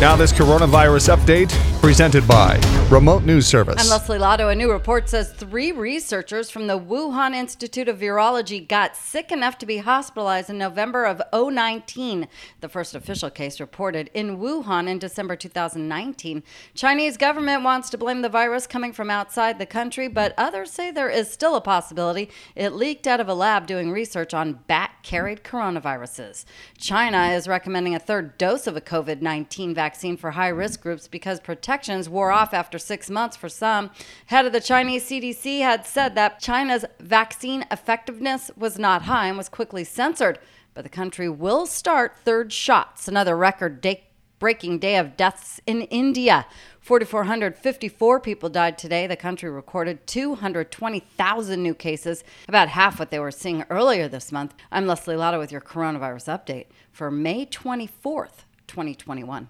Now, this coronavirus update presented by Remote News Service. I'm Leslie Lotto. A new report says three researchers from the Wuhan Institute of Virology got sick enough to be hospitalized in November of 019. The first official case reported in Wuhan in December 2019. Chinese government wants to blame the virus coming from outside the country, but others say there is still a possibility it leaked out of a lab doing research on bat-carried coronaviruses. China is recommending a third dose of a COVID-19 vaccine vaccine for high risk groups because protections wore off after six months for some. Head of the Chinese CDC had said that China's vaccine effectiveness was not high and was quickly censored. But the country will start third shots, another record day breaking day of deaths in India. 4,454 people died today. The country recorded 220,000 new cases, about half what they were seeing earlier this month. I'm Leslie Lotto with your coronavirus update for May 24th, 2021.